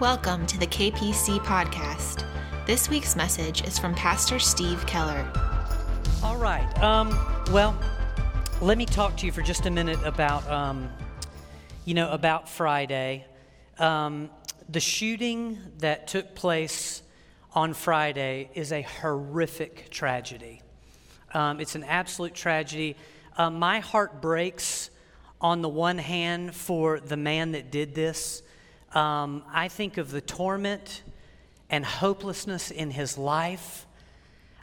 Welcome to the KPC podcast. This week's message is from Pastor Steve Keller. All right. Um, well, let me talk to you for just a minute about, um, you know, about Friday. Um, the shooting that took place on Friday is a horrific tragedy. Um, it's an absolute tragedy. Uh, my heart breaks on the one hand for the man that did this. Um, I think of the torment and hopelessness in his life.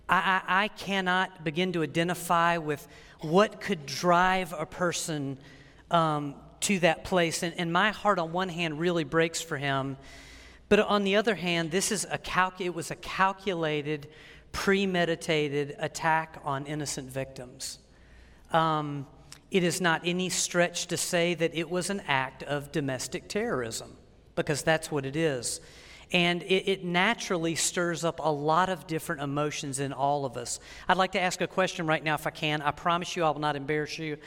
I, I, I, cannot begin to identify with what could drive a person um, to that place. And, and, my heart, on one hand, really breaks for him. But on the other hand, this is a calc- it was a calculated, premeditated attack on innocent victims. Um, it is not any stretch to say that it was an act of domestic terrorism, because that's what it is. And it, it, naturally stirs up a lot of different emotions in all of us. I'd like to ask a question right now, if I can. I promise you I will not embarrass you.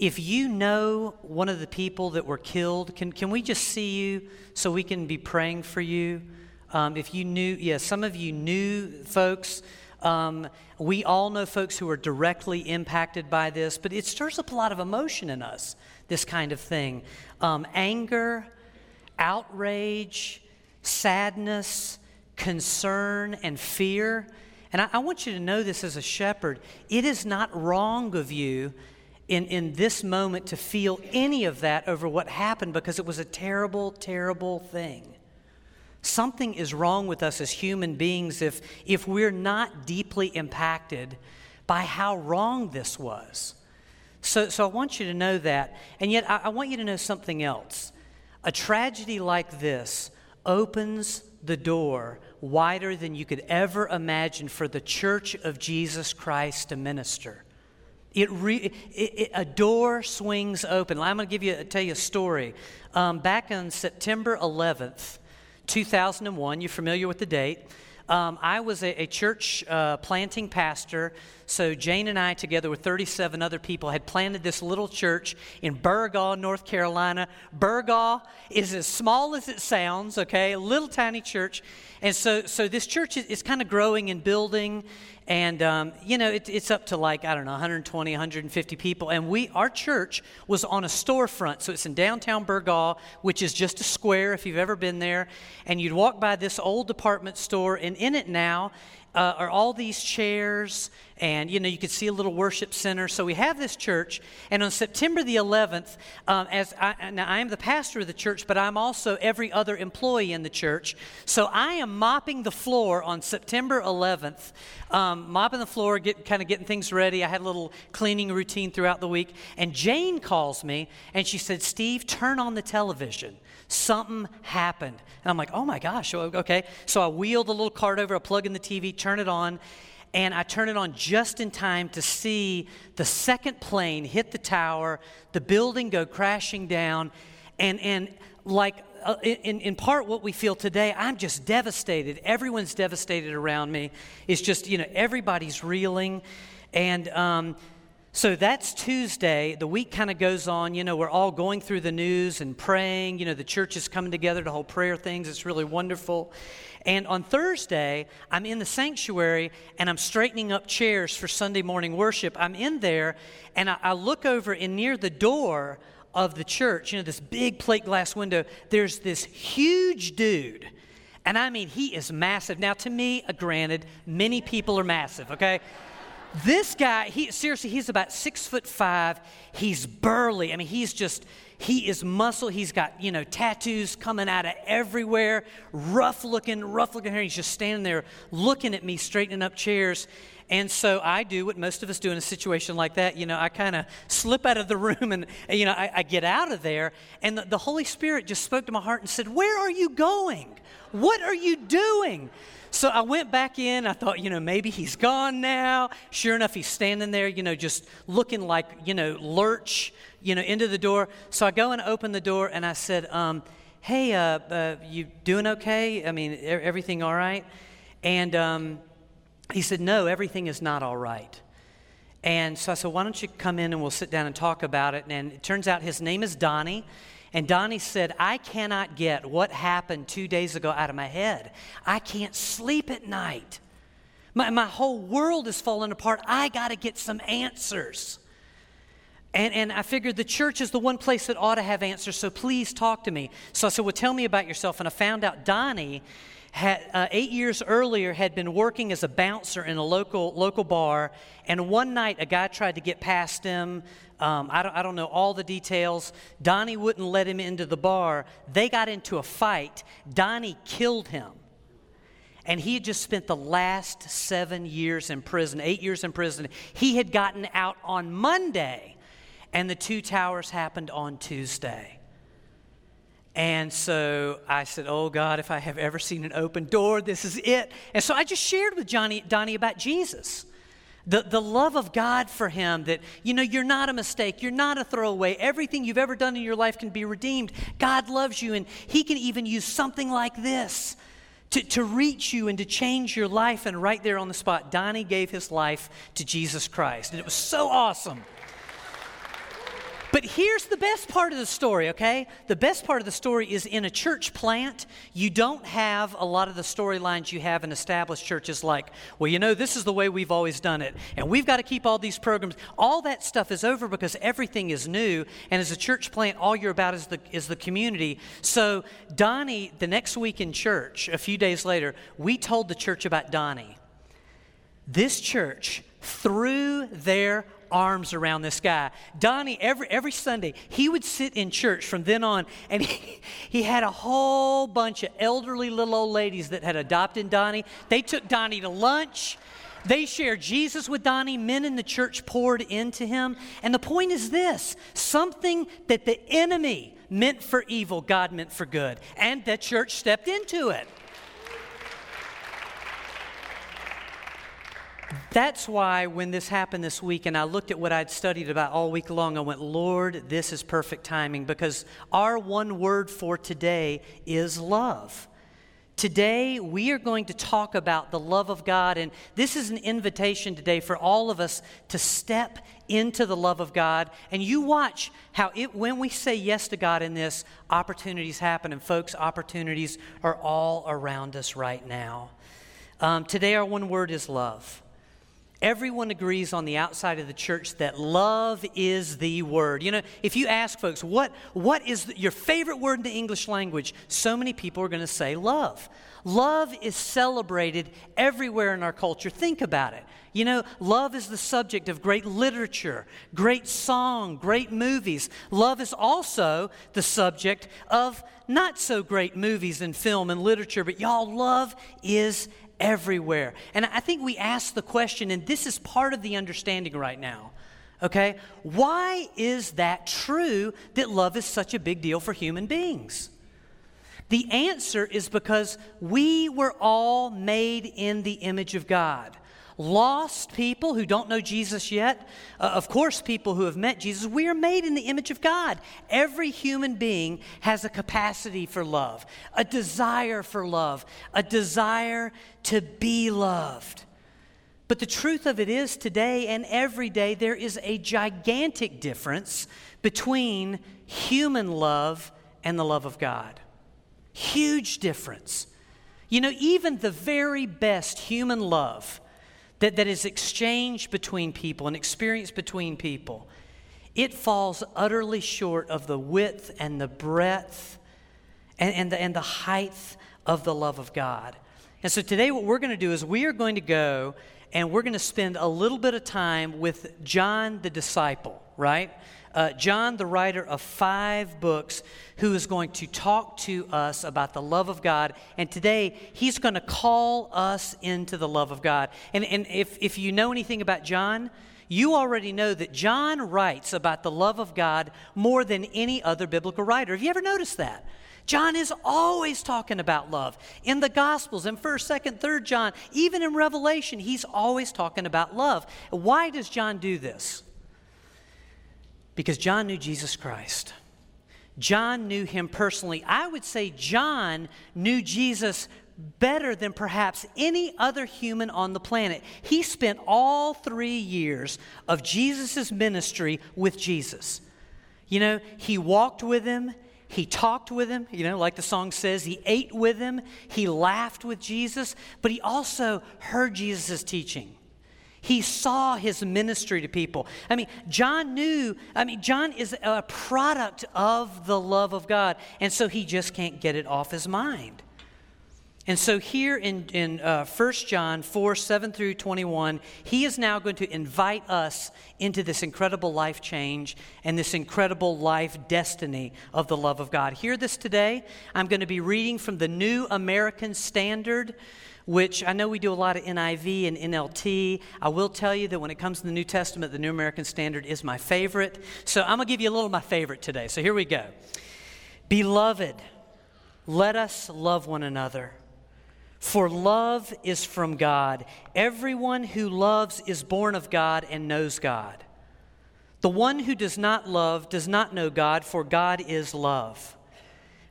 If you know one of the people that were killed, can, can we just see you so we can be praying for you? Um, if you knew, yeah, some of you knew folks. Um, we all know folks who are directly impacted by this, but it stirs up a lot of emotion in us, this kind of thing. Um, anger, outrage, sadness, concern, and fear. And I, I, want you to know this as a shepherd. It is not wrong of you in, in this moment to feel any of that over what happened because it was a terrible, terrible thing. Something is wrong with us as human beings if, if we're not deeply impacted by how wrong this was. So, so I want you to know that. And yet, I, I want you to know something else. A tragedy like this opens the door wider than you could ever imagine for the church of Jesus Christ to minister. It, re, it, it a door swings open. I'm going to give you tell you a story. Um, back on September 11th, 2001, you're familiar with the date. Um, I was a, a church uh, planting pastor. So Jane and I, together with 37 other people, had planted this little church in Burgaw, North Carolina. Burgaw is as small as it sounds, okay? A little tiny church. And so, so this church is, is kind of growing and building. And, um, you know, it, it's up to like, I don't know, 120, 150 people. And we, our church was on a storefront. So it's in downtown Burgaw, which is just a square if you've ever been there. And you'd walk by this old department store, and in it now uh, are all these chairs and you know you could see a little worship center. So we have this church and on september the 11th um, as I, now i am the pastor of the church but i'm also every other employee in the church. So i am mopping the floor on september 11th um, mopping the floor get, kind of getting things ready. I had a little cleaning routine throughout the week and jane calls me and she said steve turn on the television. Something happened. And i'm like oh my gosh okay. So i wheel the little cart over i plug in the tv turn it on and I turn it on just in time to see the second plane hit the tower, the building go crashing down, and, and like uh, in, in part what we feel today, I'm just devastated. Everyone's devastated around me. It's just, you know, everybody's reeling. And um, so that's Tuesday. The week kind of goes on. You know, we're all going through the news and praying. You know, the church is coming together to hold prayer things. It's really wonderful. And on Thursday, I'm in the sanctuary and I'm straightening up chairs for Sunday morning worship. I'm in there and I, I look over and near the door of the church, you know, this big plate glass window, there's this huge dude. And I mean, he is massive. Now, to me, uh, granted, many people are massive, okay? This guy, he seriously, he's about six foot five. He's burly. I mean, he's just, he is muscle. He's got, you know, tattoos coming out of everywhere, rough looking, rough looking hair. He's just standing there looking at me, straightening up chairs. And so I do what most of us do in a situation like that. You know, I kind of slip out of the room and, you know, I, I get out of there. And the, the Holy Spirit just spoke to my heart and said, Where are you going? What are you doing? So I went back in. I thought, you know, maybe he's gone now. Sure enough, he's standing there, you know, just looking like, you know, lurch, you know, into the door. So I go and open the door and I said, um, hey, uh, uh, you doing okay? I mean, everything all right? And um, he said, no, everything is not all right. And so I said, why don't you come in and we'll sit down and talk about it? And it turns out his name is Donnie And Donnie said, I cannot get what happened two days ago out of my head. I can't sleep at night. My, my whole world is falling apart. I got to get some answers. And, and I figured the church is the one place that ought to have answers, so please talk to me. So I said, Well, tell me about yourself. And I found out Donnie had, uh, eight years earlier had been working as a bouncer in a local, local bar. And one night, a guy tried to get past him. Um, I, don't, I don't know all the details. Donnie wouldn't let him into the bar. They got into a fight. Donnie killed him. And he had just spent the last seven years in prison, eight years in prison. He had gotten out on Monday, and the two towers happened on Tuesday. And so I said, Oh God, if I have ever seen an open door, this is it. And so I just shared with Johnny, Donnie about Jesus. The, the love of God for him that, you know, you're not a mistake, you're not a throwaway. Everything you've ever done in your life can be redeemed. God loves you, and He can even use something like this to, to reach you and to change your life. And right there on the spot, Donnie gave his life to Jesus Christ. And it was so awesome. But here's the best part of the story, okay? The best part of the story is in a church plant, you don't have a lot of the storylines you have in established churches, like, well, you know, this is the way we've always done it, and we've got to keep all these programs. All that stuff is over because everything is new, and as a church plant, all you're about is the, is the community. So, Donnie, the next week in church, a few days later, we told the church about Donnie. This church threw their arms around this guy. Donnie, every, every Sunday, he would sit in church from then on, and he, he had a whole bunch of elderly little old ladies that had adopted Donnie. They took Donnie to lunch. They shared Jesus with Donnie. Men in the church poured into him. And the point is this something that the enemy meant for evil, God meant for good. And the church stepped into it. That's why when this happened this week and I looked at what I'd studied about all week long, I went, Lord, this is perfect timing because our one word for today is love. Today, we are going to talk about the love of God, and this is an invitation today for all of us to step into the love of God. And you watch how it, when we say yes to God in this, opportunities happen. And folks, opportunities are all around us right now. Um, today, our one word is love. Everyone agrees on the outside of the church that love is the word. You know, if you ask folks, what, what is your favorite word in the English language? So many people are going to say love. Love is celebrated everywhere in our culture. Think about it. You know, love is the subject of great literature, great song, great movies. Love is also the subject of not so great movies and film and literature, but y'all, love is everywhere. And I think we ask the question, and this is part of the understanding right now. Okay? Why is that true that love is such a big deal for human beings? The answer is because we were all made in the image of God lost people who don't know Jesus yet, uh, of course, people who have met Jesus, we are made in the image of God. Every human being has a capacity for love, a desire for love, a desire to be loved. But the truth of it is, today and every day, there is a gigantic difference between human love and the love of God. Huge difference. You know, even the very best human love that, that is exchanged between people and experienced between people, it falls utterly short of the width and the breadth and, and, the, and the height of the love of God. And so today, what we're going to do is we are going to go and we're going to spend a little bit of time with John the disciple, right? Uh, John, the writer of five books, who is going to talk to us about the love of God. And today, he's going to call us into the love of God. And, and if, if you know anything about John, you already know that John writes about the love of God more than any other biblical writer. Have you ever noticed that? John is always talking about love. In the Gospels, in 1st, 2nd, 3rd John, even in Revelation, he's always talking about love. Why does John do this? Because John knew Jesus Christ. John knew him personally. I would say John knew Jesus better than perhaps any other human on the planet. He spent all three years of Jesus' ministry with Jesus. You know, he walked with him, He talked with him, you know, like the song says, he ate with him, he laughed with Jesus, but he also heard Jesus' teaching. He saw his ministry to people. I mean, John knew, I mean, John is a product of the love of God, and so he just can't get it off his mind. And so here in, in uh, 1 John 4 7 through 21, he is now going to invite us into this incredible life change and this incredible life destiny of the love of God. Hear this today. I'm going to be reading from the New American Standard which I know we do a lot of NIV and NLT. I will tell you that when it comes to the New Testament, the New American Standard is my favorite. So I'm going to give you a little of my favorite today. So here we go. Beloved, let us love one another. For love is from God. Everyone who loves is born of God and knows God. The one who does not love does not know God, for God is love.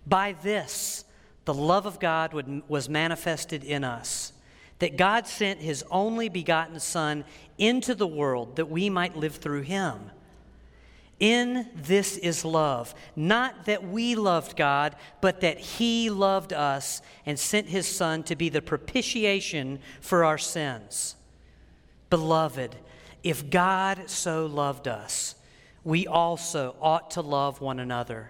By this, the love of God would, was manifested in us, that God sent his only begotten Son into the world that we might live through him. In this is love, not that we loved God, but that He loved us and sent His Son to be the propitiation for our sins. Beloved, if God so loved us, we also ought to love one another.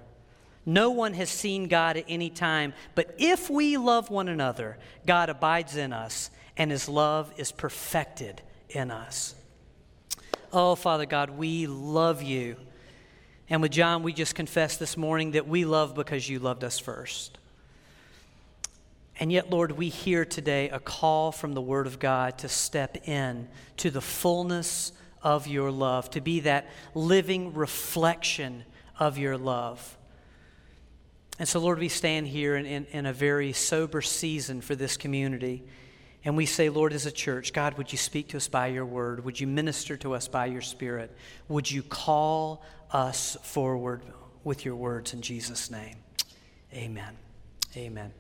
No one has seen God at any time, but if we love one another, God abides in us, and his love is perfected in us. Oh, Father God, we love you. And with John, we just confessed this morning that we love because you loved us first. And yet, Lord, we hear today a call from the Word of God to step in to the fullness of your love, to be that living reflection of your love. And so, Lord, we stand here in, in, in, a very sober season for this community. And we say, Lord, as a church, God, would you speak to us by your word? Would you minister to us by your spirit? Would you call us forward with your words in Jesus' name? Amen. Amen.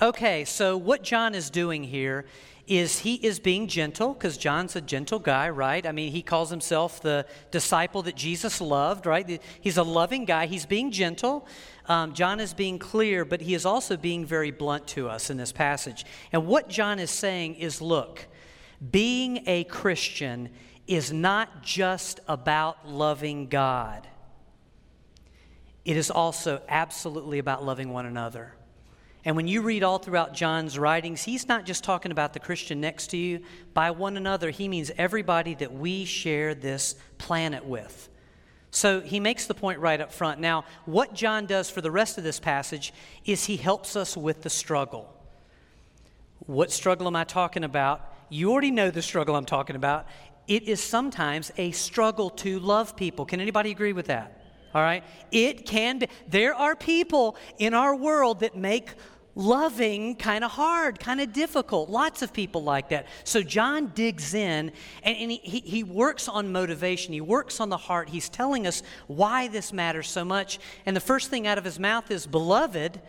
Okay, so what John is doing here is he is being gentle because John's a gentle guy, right? I mean, he calls himself the disciple that Jesus loved, right? He's a loving guy. He's being gentle. Um, John is being clear, but he is also being very blunt to us in this passage. And what John is saying is look, being a Christian is not just about loving God, it is also absolutely about loving one another. And when you read all throughout John's writings, he's not just talking about the Christian next to you. By one another, he means everybody that we share this planet with. So he makes the point right up front. Now, what John does for the rest of this passage is he helps us with the struggle. What struggle am I talking about? You already know the struggle I'm talking about. It is sometimes a struggle to love people. Can anybody agree with that? All right? It can be. There are people in our world that make loving kind of hard, kind of difficult. Lots of people like that. So John digs in and, and he, he works on motivation. He works on the heart. He's telling us why this matters so much. And the first thing out of his mouth is Beloved,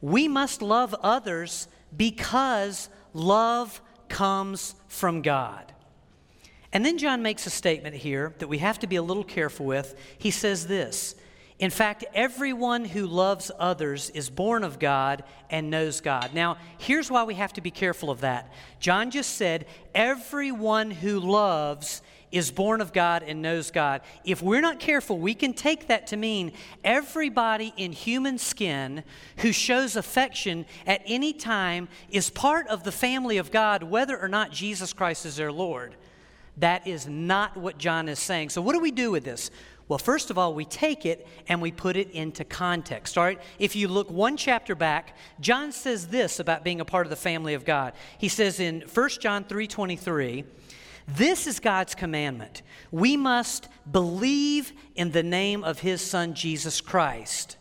we must love others because love comes from God. And then John makes a statement here that we have to be a little careful with. He says this in fact, everyone who loves others is born of God and knows God. Now, here's why we have to be careful of that. John just said, everyone who loves is born of God and knows God. If we're not careful, we can take that to mean everybody in human skin who shows affection at any time is part of the family of God, whether or not Jesus Christ is their Lord. That is not what John is saying. So, what do we do with this? Well, first of all, we take it and we put it into context. All right? If you look one chapter back, John says this about being a part of the family of God. He says in 1 John 3:23, this is God's commandment. We must believe in the name of his son Jesus Christ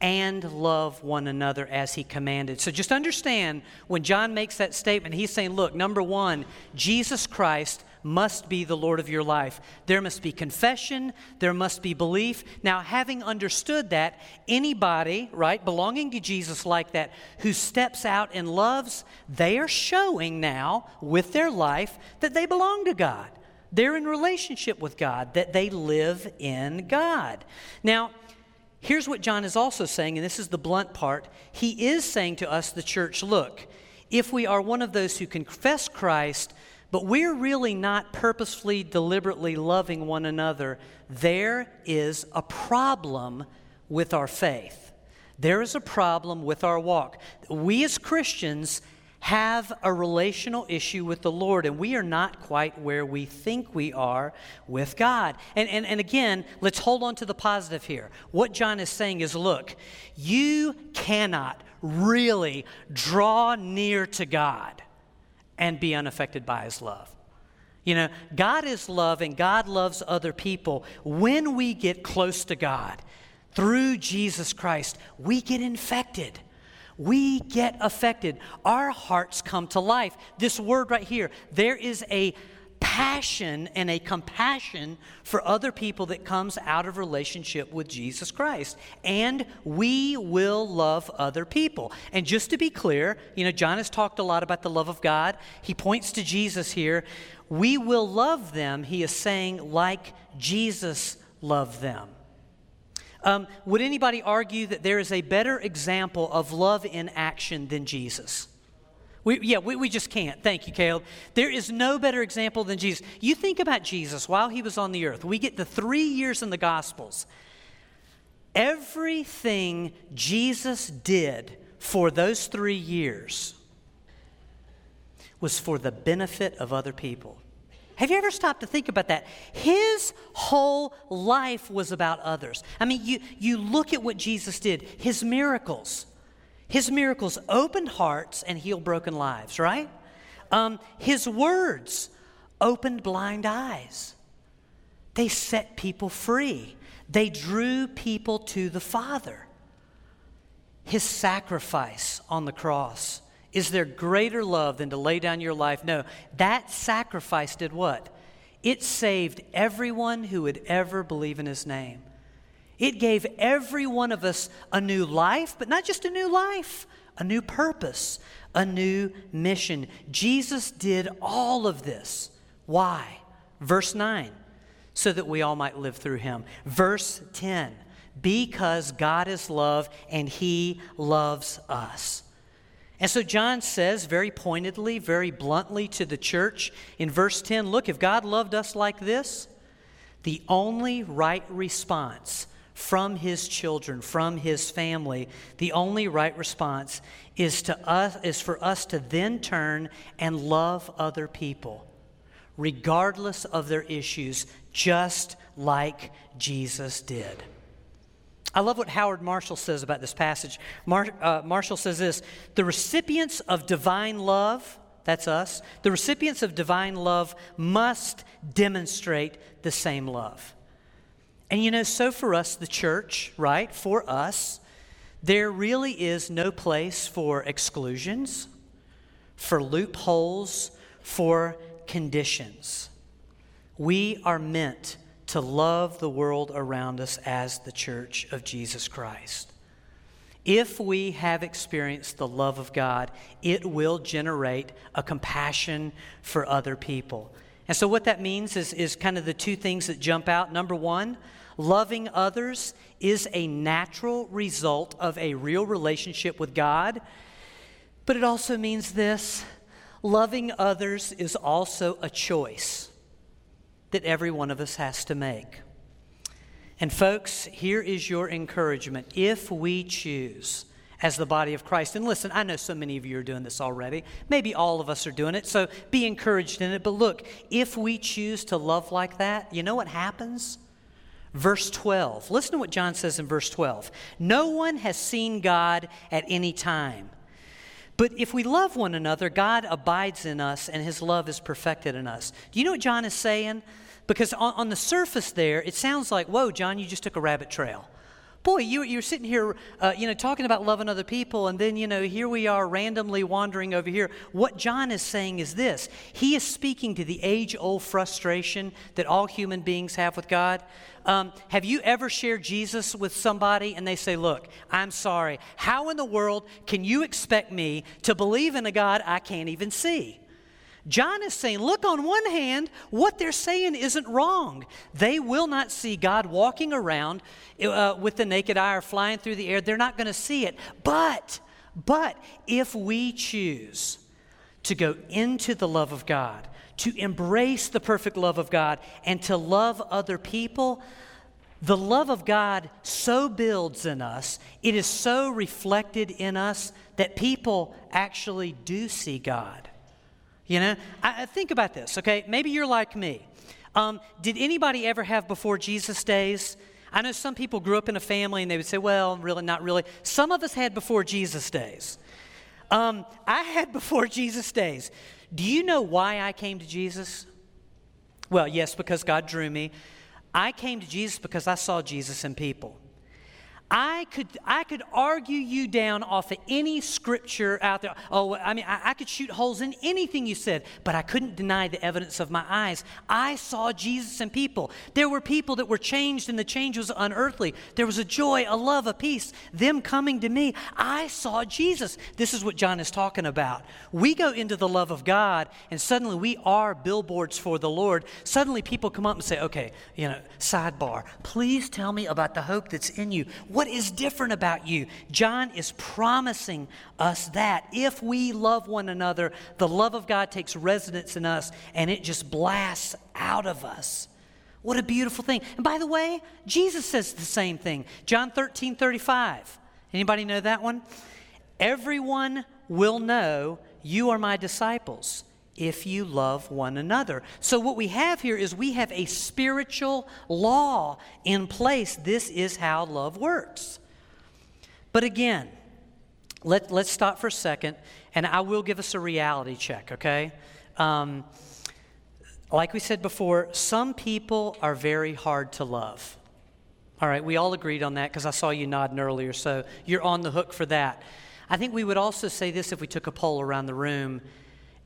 and love one another as he commanded. So just understand when John makes that statement, he's saying, look, number 1, Jesus Christ must be the Lord of your life. There must be confession, there must be belief. Now, having understood that, anybody, right, belonging to Jesus like that, who steps out and loves, they are showing now with their life that they belong to God. They're in relationship with God, that they live in God. Now, here's what John is also saying, and this is the blunt part. He is saying to us, the church, look, if we are one of those who confess Christ, but we're really not purposefully, deliberately loving one another, there is a problem with our faith. There is a problem with our walk. We as Christians have a relational issue with the Lord, and we are not quite where we think we are with God. And, and, and again, let's hold on to the positive here. What John is saying is look, you cannot really draw near to God and be unaffected by his love. You know, God is love and God loves other people. When we get close to God through Jesus Christ, we get infected we get affected. Our hearts come to life. This word right here, there is a passion and a compassion for other people that comes out of relationship with Jesus Christ. And we will love other people. And just to be clear, you know, John has talked a lot about the love of God. He points to Jesus here. We will love them, he is saying, like Jesus loved them. Um, would anybody argue that there is a better example of love in action than Jesus? We, yeah, we, we just can't. Thank you, Caleb. There is no better example than Jesus. You think about Jesus while he was on the earth. We get the three years in the Gospels. Everything Jesus did for those three years was for the benefit of other people. Have you ever stopped to think about that? His whole life was about others. I mean, you, you look at what Jesus did, his miracles. His miracles opened hearts and healed broken lives, right? Um, his words opened blind eyes. They set people free. They drew people to the Father. His sacrifice on the cross is there greater love than to lay down your life? No. That sacrifice did what? It saved everyone who would ever believe in his name. It gave every one of us a new life, but not just a new life, a new purpose, a new mission. Jesus did all of this. Why? Verse 9, so that we all might live through him. Verse 10, because God is love and he loves us. And so John says very pointedly, very bluntly to the church in verse 10 look, if God loved us like this, the only right response from his children, from his family, the only right response is, to us, is for us to then turn and love other people, regardless of their issues, just like Jesus did. I love what Howard Marshall says about this passage. Mar- uh, Marshall says this The recipients of divine love, that's us, the recipients of divine love must demonstrate the same love. And you know, so for us, the church, right, for us, there really is no place for exclusions, for loopholes, for conditions. We are meant to love the world around us as the church of Jesus Christ. If we have experienced the love of God, it will generate a compassion for other people. And so, what that means is, is kind of the two things that jump out. Number one, loving others is a natural result of a real relationship with God. But it also means this loving others is also a choice that every one of us has to make. And, folks, here is your encouragement. If we choose, as the body of Christ. And listen, I know so many of you are doing this already. Maybe all of us are doing it, so be encouraged in it. But look, if we choose to love like that, you know what happens? Verse 12. Listen to what John says in verse 12. No one has seen God at any time. But if we love one another, God abides in us and his love is perfected in us. Do you know what John is saying? Because on, on the surface there, it sounds like, whoa, John, you just took a rabbit trail. Boy, you, you're sitting here, uh, you know, talking about loving other people, and then, you know, here we are randomly wandering over here. What John is saying is this He is speaking to the age old frustration that all human beings have with God. Um, have you ever shared Jesus with somebody and they say, Look, I'm sorry. How in the world can you expect me to believe in a God I can't even see? John is saying, look, on one hand, what they're saying isn't wrong. They will not see God walking around uh, with the naked eye or flying through the air. They're not going to see it. But, but if we choose to go into the love of God, to embrace the perfect love of God, and to love other people, the love of God so builds in us, it is so reflected in us that people actually do see God. You know, I, I think about this, okay? Maybe you're like me. Um, did anybody ever have before Jesus days? I know some people grew up in a family and they would say, well, really, not really. Some of us had before Jesus days. Um, I had before Jesus days. Do you know why I came to Jesus? Well, yes, because God drew me. I came to Jesus because I saw Jesus in people. I could, I could argue you down off of any scripture out there. Oh, I mean, I, I, could shoot holes in anything you said, but I couldn't deny the evidence of my eyes. I saw Jesus in people. There were people that were changed, and the change was unearthly. There was a joy, a love, a peace, them coming to me. I saw Jesus. This is what John is talking about. We go into the love of God, and suddenly we are billboards for the Lord. Suddenly people come up and say, okay, you know, sidebar, please tell me about the hope that's in you. What what is different about you? John is promising us that if we love one another, the love of God takes residence in us and it just blasts out of us. What a beautiful thing. And by the way, Jesus says the same thing. John 13, 35. Anybody know that one? Everyone will know you are my disciples if you love one another. So, what we have here is we have a spiritual law in place. This is how love works. But again, let, let's stop for a second, and I will give us a reality check, okay? Um, like we said before, some people are very hard to love. All right, we all agreed on that because I saw you nodding earlier, so you're on the hook for that. I think we would also say this if we took a poll around the room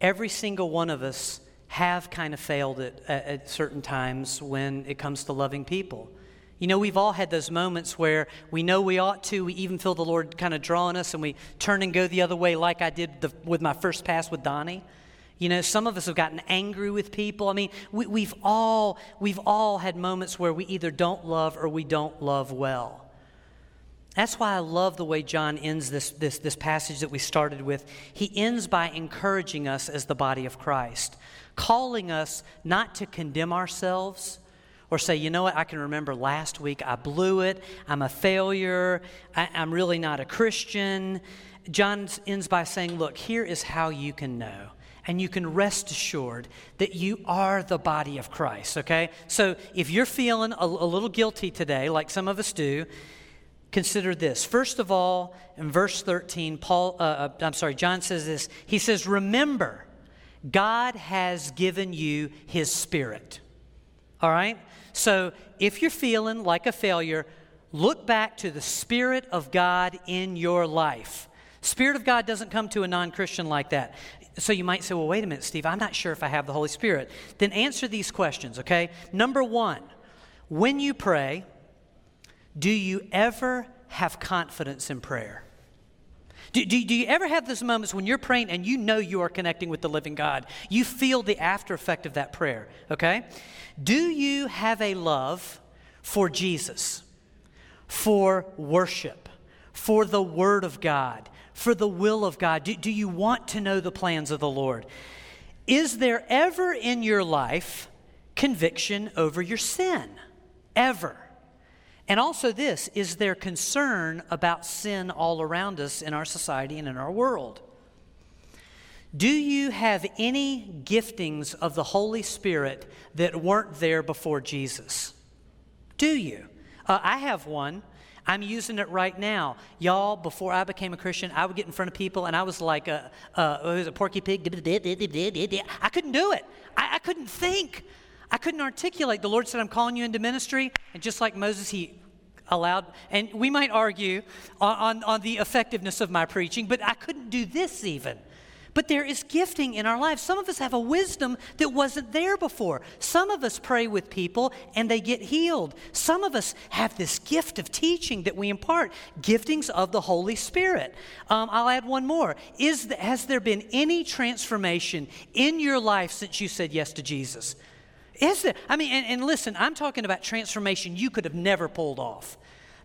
every single one of us have kind of failed at, at certain times when it comes to loving people. You know, we've all had those moments where we know we ought to. We even feel the Lord kind of drawing us, and we turn and go the other way, like I did the, with my first pass with Donnie. You know, some of us have gotten angry with people. I mean, we, we've all we've all had moments where we either don't love or we don't love well. That's why I love the way John ends this, this, this passage that we started with. He ends by encouraging us as the body of Christ, calling us not to condemn ourselves or say, you know what, I can remember last week I blew it, I'm a failure, I, I'm really not a Christian. John ends by saying, look, here is how you can know and you can rest assured that you are the body of Christ, okay? So if you're feeling a, a, little guilty today, like some of us do, consider this. First of all, in verse 13, Paul, uh, uh, I'm sorry, John says this. He says, Remember, God has given you his spirit. All right? So if you're feeling like a failure, look back to the spirit of God in your life. Spirit of God doesn't come to a non Christian like that. So you might say, well, wait a minute, Steve, I'm not sure if I have the Holy Spirit. Then answer these questions, okay? Number one, when you pray, do you ever have confidence in prayer? Do, do, do, you ever have those moments when you're praying and you know you are connecting with the living God? You feel the after effect of that prayer, okay? Do you have a love for Jesus, for worship, for the Word of God, for the will of God? Do, do you want to know the plans of the Lord? Is there ever in your life conviction over your sin? Ever? And also, this is their concern about sin all around us in our society and in our world. Do you have any giftings of the Holy Spirit that weren't there before Jesus? Do you? Uh, I have one. I'm using it right now. Y'all, before I became a Christian, I would get in front of people and I was like a, a, was a porky pig. I couldn't do it. I, I couldn't think. I couldn't articulate. The Lord said, I'm calling you into ministry. And just like Moses, he allowed, and we might argue on, on, on the effectiveness of my preaching, but I couldn't do this even. But there is gifting in our lives. Some of us have a wisdom that wasn't there before. Some of us pray with people and they get healed. Some of us have this gift of teaching that we impart, giftings of the Holy Spirit. Um, I'll add one more. Is the, has there been any transformation in your life since you said yes to Jesus? Is there? I mean, and, and listen, I'm talking about transformation you could have never pulled off.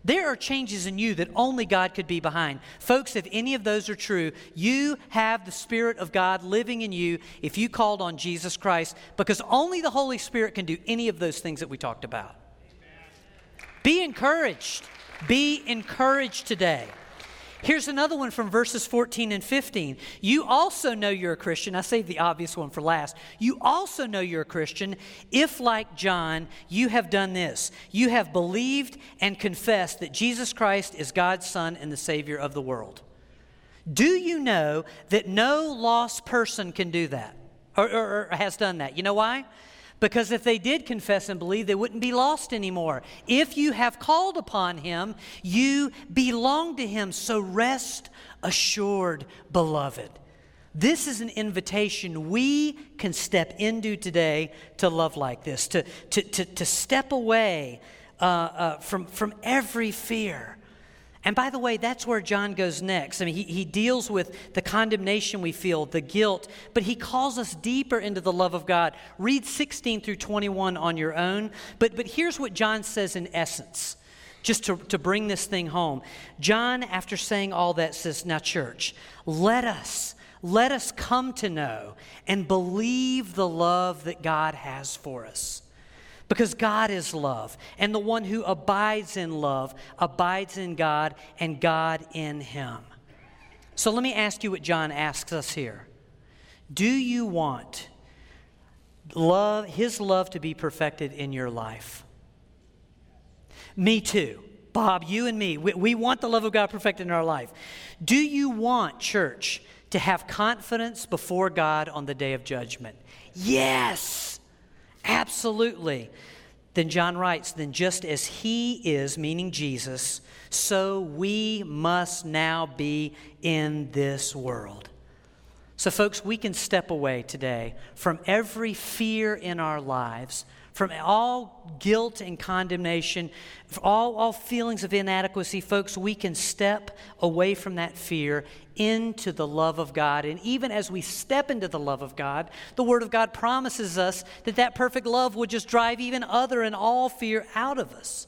There are changes in you that only God could be behind. Folks, if any of those are true, you have the Spirit of God living in you if you called on Jesus Christ, because only the Holy Spirit can do any of those things that we talked about. Be encouraged. Be encouraged today. Here's another one from verses 14 and 15. You also know you're a Christian. I saved the obvious one for last. You also know you're a Christian if, like John, you have done this. You have believed and confessed that Jesus Christ is God's Son and the Savior of the world. Do you know that no lost person can do that or, or, or has done that? You know why? Because if they did confess and believe, they wouldn't be lost anymore. If you have called upon him, you belong to him. So rest assured, beloved. This is an invitation we can step into today to love like this, to, to, to, to step away uh, uh, from, from every fear and by the way, that's where John goes next. I mean, he, he deals with the condemnation we feel, the guilt, but he calls us deeper into the love of God. Read 16 through 21 on your own. But, but here's what John says in essence, just to, to bring this thing home. John, after saying all that, says, Now, church, let us, let us come to know and believe the love that God has for us. Because God is love, and the one who abides in love abides in God, and God in him. So let me ask you what John asks us here. Do you want love, his love to be perfected in your life? Me too. Bob, you and me, we, we want the love of God perfected in our life. Do you want, church, to have confidence before God on the day of judgment? Yes. Absolutely. Then John writes, then just as he is, meaning Jesus, so we must now be in this world. So, folks, we can step away today from every fear in our lives from all guilt and condemnation, all, all feelings of inadequacy, folks, we can step away from that fear into the love of God. And even as we step into the love of God, the Word of God promises us that that perfect love would just drive even other and all fear out of us.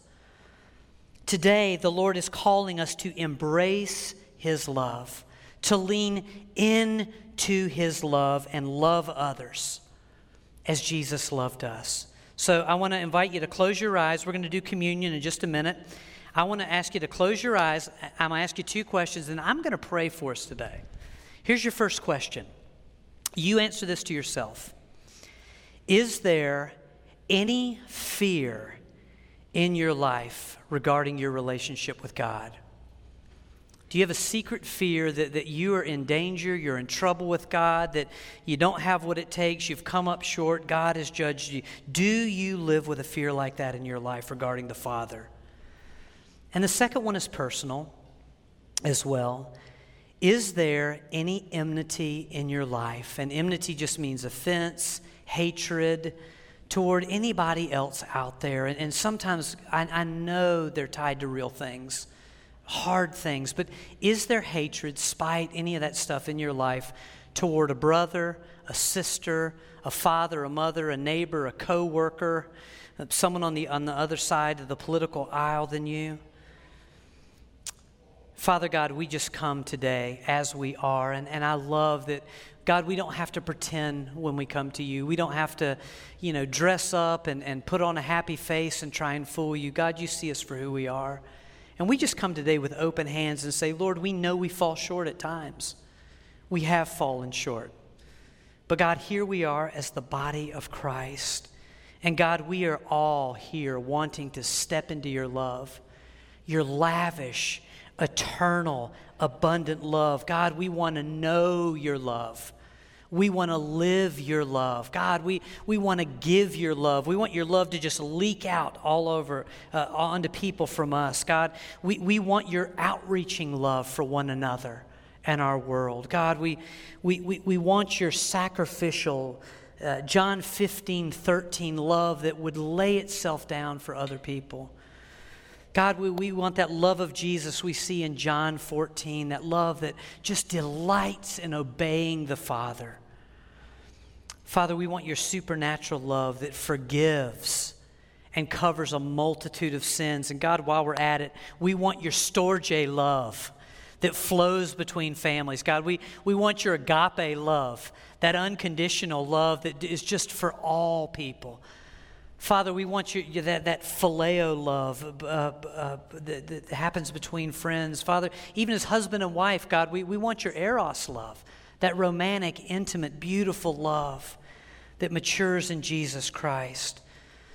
Today, the Lord is calling us to embrace His love, to lean into His love and love others as Jesus loved us. So I want to invite you to close your eyes. We're going to do communion in just a minute. I want to ask you to close your eyes. I'm going to ask you two questions, and I'm going to pray for us today. Here's your first question. You answer this to yourself. Is there any fear in your life regarding your relationship with God? Do you have a secret fear that, that you are in danger, you're in trouble with God, that you don't have what it takes, you've come up short, God has judged you? Do you live with a fear like that in your life regarding the Father? And the second one is personal as well. Is there any enmity in your life? And enmity just means offense, hatred toward anybody else out there. And, and sometimes I, I know they're tied to real things hard things, but is there hatred, spite, any of that stuff in your life toward a brother, a sister, a father, a mother, a neighbor, a co-worker, someone on the on the other side of the political aisle than you? Father God, we just come today as we are, and, and I love that God, we don't have to pretend when we come to you. We don't have to, you know, dress up and, and put on a happy face and try and fool you. God, you see us for who we are. And we just come today with open hands and say, Lord, we know we fall short at times. We have fallen short. But God, here we are as the body of Christ. And God, we are all here wanting to step into your love, your lavish, eternal, abundant love. God, we want to know your love. We want to live your love. God, we, we want to give your love. We want your love to just leak out all over uh, onto people from us. God, we, we want your outreaching love for one another and our world. God, we, we, we, we want your sacrificial, uh, John 15, 13 love that would lay itself down for other people. God, we, we want that love of Jesus we see in John 14, that love that just delights in obeying the Father. Father, we want your supernatural love that forgives and covers a multitude of sins. And God, while we're at it, we want your storge love that flows between families. God, we, we want your agape love, that unconditional love that is just for all people. Father, we want you that, that phileo love uh, uh, that, that, happens between friends. Father, even as husband and wife, God, we, we want your eros love, that romantic, intimate, beautiful love that matures in Jesus Christ.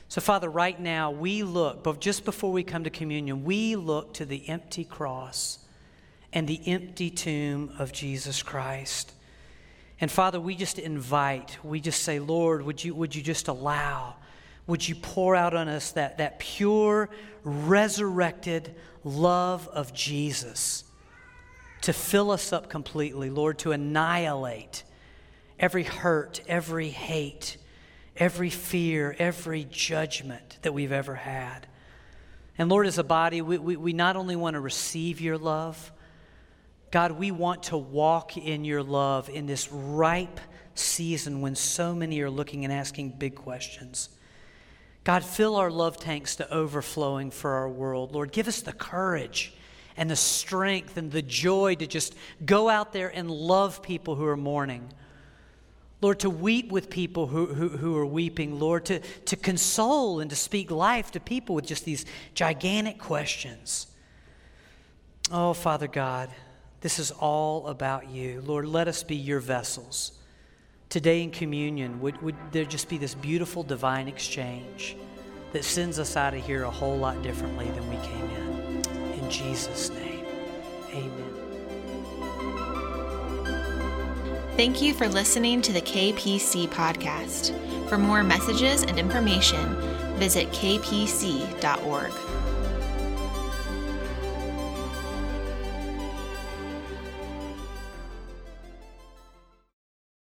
So, Father, right now we look, but just before we come to communion, we look to the empty cross and the empty tomb of Jesus Christ. And Father, we just invite, we just say, Lord, would you, would you just allow? would you pour out on us that, that pure, resurrected love of Jesus to fill us up completely, Lord, to annihilate every hurt, every hate, every fear, every judgment that we've ever had. And Lord, as a body, we, we, we not only want to receive your love, God, we want to walk in your love in this ripe season when so many are looking and asking big questions. God, fill our love tanks to overflowing for our world. Lord, give us the courage and the strength and the joy to just go out there and love people who are mourning. Lord, to weep with people who, who, who, are weeping. Lord, to, to console and to speak life to people with just these gigantic questions. Oh, Father God, this is all about you. Lord, let us be your vessels today in communion, would, would there just be this beautiful divine exchange that sends us out of here a whole lot differently than we came in? In Jesus' name, Thank you for listening to the KPC podcast. For more messages and information, visit kpc.org.